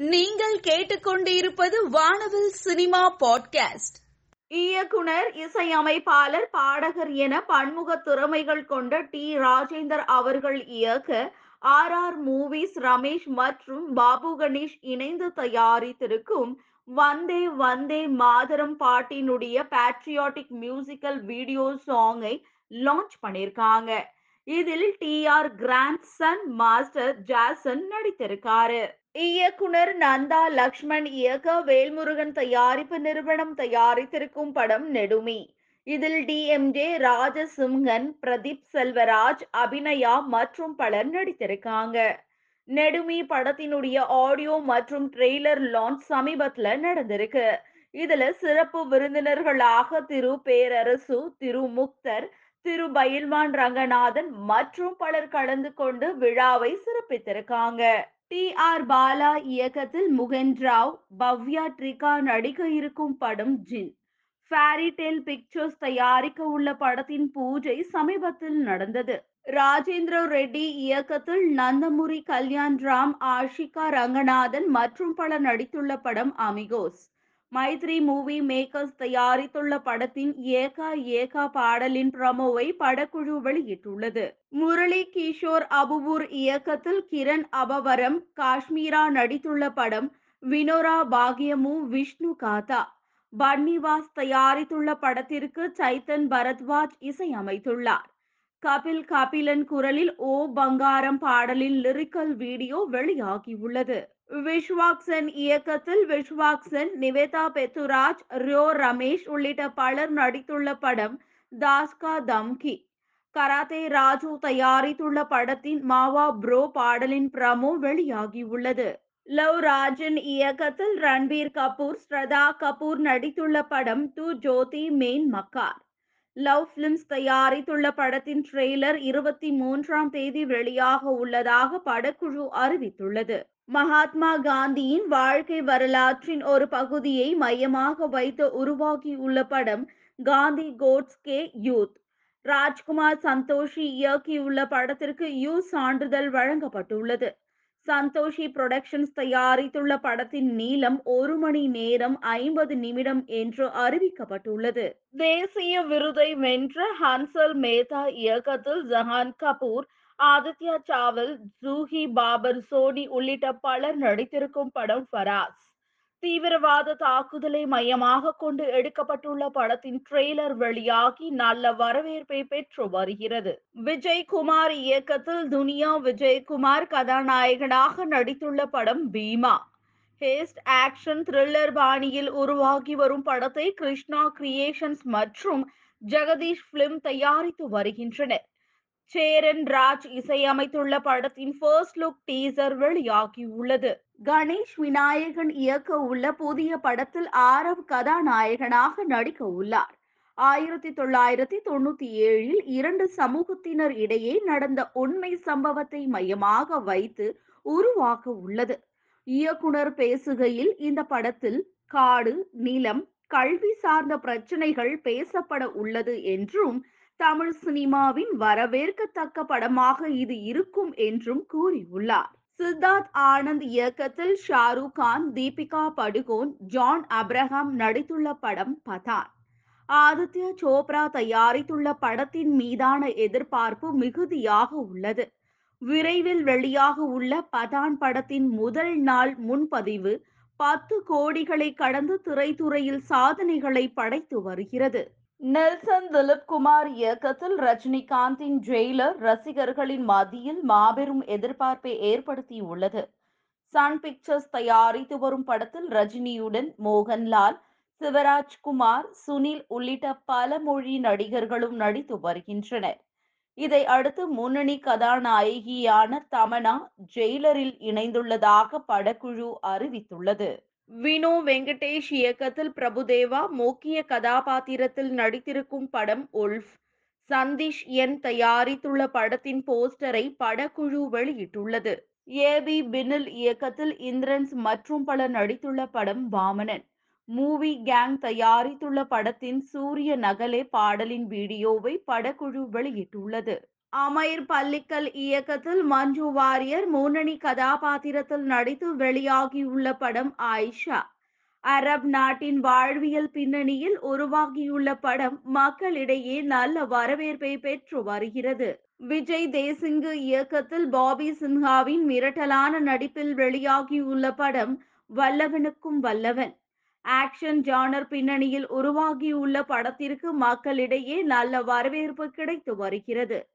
நீங்கள் கேட்டுக்கொண்டிருப்பது வானவில் சினிமா பாட்காஸ்ட். இயக்குனர் இசையமைப்பாளர் பாடகர் என பன்முக திறமைகள் கொண்ட டி. ராஜேந்தர் அவர்கள் இயக்க ஆர். ஆர். மூவிஸ் ரமேஷ் மற்றும் பாபு கணேஷ் இணைந்து தயாரித்திருக்கும் வந்தே வந்தே மாதரம் பாட்டினுடைய பேட்ரியாட்டிக் மியூசிக்கல் வீடியோ சாங்கை லான்ச் பண்ணியிருக்காங்க. இதில் T. R. Grandson master Jason நடித்திருக்காரு. இயக்குனர் நந்தா லக்ஷ்மண் இயக்க வேல்முருகன் தயாரிப்பு நிறுவனம் தயாரித்திருக்கும் படம் நெடுமி. இதில் டிஎம்ஜே ராஜசிம்ஹன் பிரதீப் செல்வராஜ் அபிநயா மற்றும் பலர் நடித்திருக்காங்க. நெடுமி படத்தினுடைய ஆடியோ மற்றும் ட்ரெய்லர் லான்ச் சமீபத்துல நடந்திருக்கு. இதுல சிறப்பு விருந்தினர்களாக திரு. பேரரசு திரு. முக்தர் திரு. பயில்வான் ரங்கநாதன் மற்றும் பலர் கலந்து கொண்டு விழாவை சிறப்பித்திருக்காங்க. டி ஆர் பாலா இயக்கத்தில் முகன் ராவ் பவ்யா ட்ரிகா நடிக்க இருக்கும் படம் ஜின். ஃபேரிடெல் பிக்சர்ஸ் தயாரிக்க உள்ள படத்தின் பூஜை சமீபத்தில் நடந்தது. ராஜேந்திர ரெட்டி இயக்கத்தில் நந்தமுரி கல்யாண் ராம் ஆஷிகா ரங்கநாதன் மற்றும் பலர் நடித்துள்ள படம் அமிகோஸ். மைத்ரி மூவி மேக்கர்ஸ் தயாரித்துள்ள படத்தின் ஏகா ஏகா பாடலின் ப்ரமோவை படக்குழு வெளியிட்டுள்ளது. முரளி கிஷோர் அபுபூர் இயக்கத்தில் கிரண் அபவரம் காஷ்மீரா நடித்துள்ள படம் வினோரா பாகியமு விஷ்ணு காதா பன்னிவாஸ் தயாரித்துள்ள படத்திற்கு சைத்தன் பரத்வாஜ் இசையமைத்துள்ளார். கபில் கபிலன் குரலில் ஓ பங்காரம் பாடலின் லிரிக்கல் வீடியோ வெளியாகியுள்ளது. விஸ்வாக்சன் இயக்கத்தில் விஸ்வாக்சன் நிவேதா பெத்துராஜ் ரியோ ரமேஷ் உள்ளிட்ட பலர் நடித்துள்ள படம் தாஸ்கா தம்கி. கராத்தே ராஜு தயாரித்துள்ள படத்தின் மாவா ப்ரோ பாடலின் பிரமோ வெளியாகியுள்ளது. லவ் ராஜன் இயக்கத்தில் ரன்பீர் கபூர் ஸ்ரதா கபூர் நடித்துள்ள படம் டு ஜோதி மெயின் மக்கார் லவ் பிலிம்ஸ் தயாரித்துள்ள படத்தின் ட்ரெய்லர் இருபத்தி மூன்றாம் தேதி வெளியாக உள்ளதாக படக்குழு அறிவித்துள்ளது. மகாத்மா காந்தியின் வாழ்க்கை வரலாற்றின் ஒரு பகுதியை மையமாக வைத்து உருவாக்கியுள்ள படம் காந்தி கோட்ஸ்கே யூத் ராஜ்குமார் சந்தோஷி இயக்கியுள்ள படத்திற்கு யூ சான்றிதழ் வழங்கப்பட்டுள்ளது. சந்தோஷி புரொடக்ஷன்ஸ் தயாரித்துள்ள படத்தின் நீளம் ஒரு மணி நேரம் ஐம்பது நிமிடம் என்று அறிவிக்கப்பட்டுள்ளது. தேசிய விருதை வென்ற ஹன்சல் மேத்தா இயக்கத்தில் ஜஹான் கபூர் ஆதித்யா சாவல் ஜூஹி பாபர் சோனி உள்ளிட்ட பலர் நடித்திருக்கும் படம் ஃபராஸ். தீவிரவாத தாக்குதலை மையமாக கொண்டு எடுக்கப்பட்டுள்ள படத்தின் ட்ரெய்லர் வெளியாகி நல்ல வரவேற்பை பெற்று வருகிறது. விஜய் குமார் இயக்கத்தில் துனியா விஜயகுமார் கதாநாயகனாக நடித்துள்ள படம் பீமா. ஹேஸ்ட் ஆக்ஷன் த்ரில்லர் பாணியில் உருவாகி வரும் படத்தை கிருஷ்ணா கிரியேஷன்ஸ் மற்றும் ஜெகதீஷ் பிலிம் தயாரித்து வருகின்றனர். சேரன் ராஜ் இசையமைத்துள்ள படத்தின் ஃபர்ஸ்ட் லுக் டீசர் வெளியாகியுள்ளது. கணேஷ் விநாயகன் இயக்க உள்ள புதிய படத்தில் ஆரவ் கதாநாயகனாக நடிக்க உள்ளார். ஆயிரத்தி தொள்ளாயிரத்தி தொண்ணூத்தி ஏழில் இரண்டு சமூகத்தினர் இடையே நடந்த உண்மை சம்பவத்தை மையமாக வைத்து உருவாக உள்ளது. இயக்குனர் பேசுகையில் இந்த படத்தில் காடு நிலம் கல்வி சார்ந்த பிரச்சனைகள் பேசப்பட உள்ளது என்றும் தமிழ் சினிமாவின் வரவேற்கத்தக்க படமாக இது இருக்கும் என்றும் கூறியுள்ளார். சித்தார்த் ஆனந்த் இயக்கத்தில் ஷாருக் கான் தீபிகா படுகோன் ஜான் அப்ரஹாம் நடித்துள்ள படம் பதான் ஆதித்ய சோப்ரா தயாரித்துள்ள படத்தின் மீதான எதிர்பார்ப்பு மிகுதியாக உள்ளது. விரைவில் வெளியாக உள்ள பதான் படத்தின் முதல் நாள் முன்பதிவு பத்து கோடிகளை கடந்து திரைத்துறையில் சாதனைகளை படைத்து வருகிறது. நெல்சன் திலீப் குமார் இயக்கத்தில் ரஜினிகாந்தின் ஜெயிலர் ரசிகர்களின் மத்தியில் மாபெரும் எதிர்பார்ப்பை ஏற்படுத்தியுள்ளது. சன் பிக்சர்ஸ் தயாரித்து வரும் படத்தில் ரஜினியுடன் மோகன்லால் சிவராஜ்குமார் சுனில் உள்ளிட்ட பல மொழி நடிகர்களும் நடித்து வருகின்றனர். இதை அடுத்து முன்னணி கதாநாயகியான தமனா ஜெயிலரில் இணைந்துள்ளதாக படக்குழு அறிவித்துள்ளது. வினோ வெங்கடேஷ் இயக்கத்தில் பிரபுதேவா முக்கிய கதாபாத்திரத்தில் நடித்திருக்கும் படம் உல்ஃப். சந்தீஷ் என் தயாரித்துள்ள படத்தின் போஸ்டரை படக்குழு வெளியிட்டுள்ளது. ஏபி பினில் இயக்கத்தில் இந்திரன்ஸ் மற்றும் பலர் நடித்துள்ள படம் வாமனன். மூவி கேங் தயாரித்துள்ள படத்தின் சூரிய நகலே பாடலின் வீடியோவை படக்குழு வெளியிட்டுள்ளது. அமைர் பள்ளிக்கல் இயக்கத்தில் மஞ்சு வாரியர் முன்னணி கதாபாத்திரத்தில் நடித்து வெளியாகியுள்ள படம் ஆயிஷா. அரப் நாட்டின் வாழ்வியல் பின்னணியில் உருவாகியுள்ள படம் மக்களிடையே நல்ல வரவேற்பை பெற்று வருகிறது. விஜய் தேசிங்கு இயக்கத்தில் பாபி சின்ஹாவின் மிரட்டலான நடிப்பில் வெளியாகியுள்ள படம் வல்லவனுக்கும் வல்லவன். ஆக்ஷன் ஜானர் பின்னணியில் உருவாகியுள்ள படத்திற்கு மக்களிடையே நல்ல வரவேற்பு கிடைத்து வருகிறது.